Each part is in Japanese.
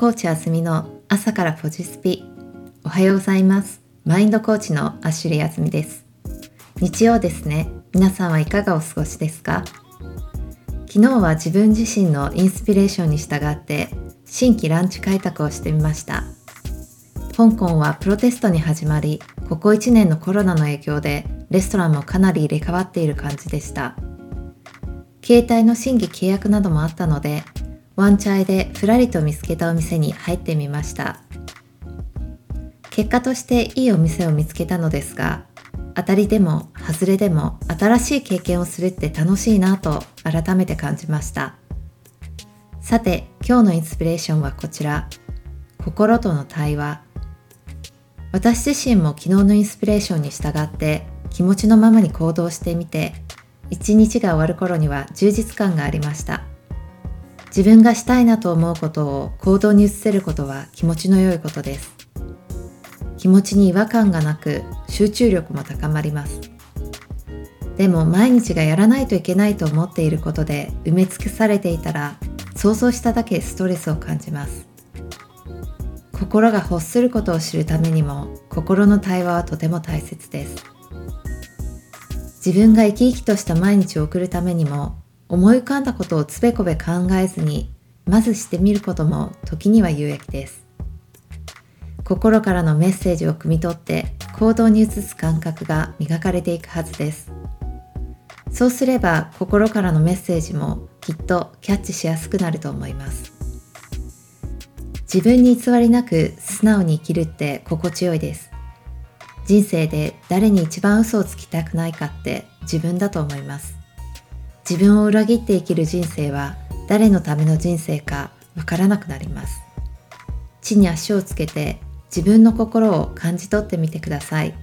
コーチあすみの朝からポジスピ。おはようございます。マインドコーチのアシュリーあすみです。日曜ですね。皆さんはいかがお過ごしですか？昨日は自分自身のインスピレーションに従って新規ランチ開拓をしてみました。香港はプロテストに始まりここ1年のコロナの影響でレストランもかなり入れ替わっている感じでした。携帯の新規契約などもあったのでワンチャイでふらりと見つけたお店に入ってみました。結果としていいお店を見つけたのですが当たりでも外れでも新しい経験をするって楽しいなと改めて感じました。さて今日のインスピレーションはこちら。心との対話。私自身も昨日のインスピレーションに従って気持ちのままに行動してみて一日が終わる頃には充実感がありました。自分がしたいなと思うことを行動に移せることは気持ちの良いことです。気持ちに違和感がなく集中力も高まります。でも毎日がやらないといけないと思っていることで埋め尽くされていたら想像しただけストレスを感じます。心が欲することを知るためにも心の対話はとても大切です。自分が生き生きとした毎日を送るためにも思い浮かんだことをつべこべ考えずにまずしてみることも時には有益です。心からのメッセージを汲み取って行動に移す感覚が磨かれていくはずです。そうすれば心からのメッセージもきっとキャッチしやすくなると思います。自分に偽りなく素直に生きるって心地よいです。人生で誰に一番嘘をつきたくないかって自分だと思います。自分を裏切って生きる人生は誰のための人生かわからなくなります。地に足をつけて自分の心を感じ取ってみてください。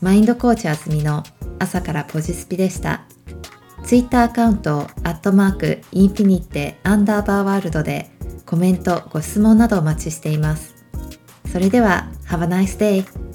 マインドコーチあずみの朝からポジスピでした。ツイッターアカウントアットマークインフィニッテアンダーバーワールドでコメントご質問などお待ちしています。それでは Have a nice day!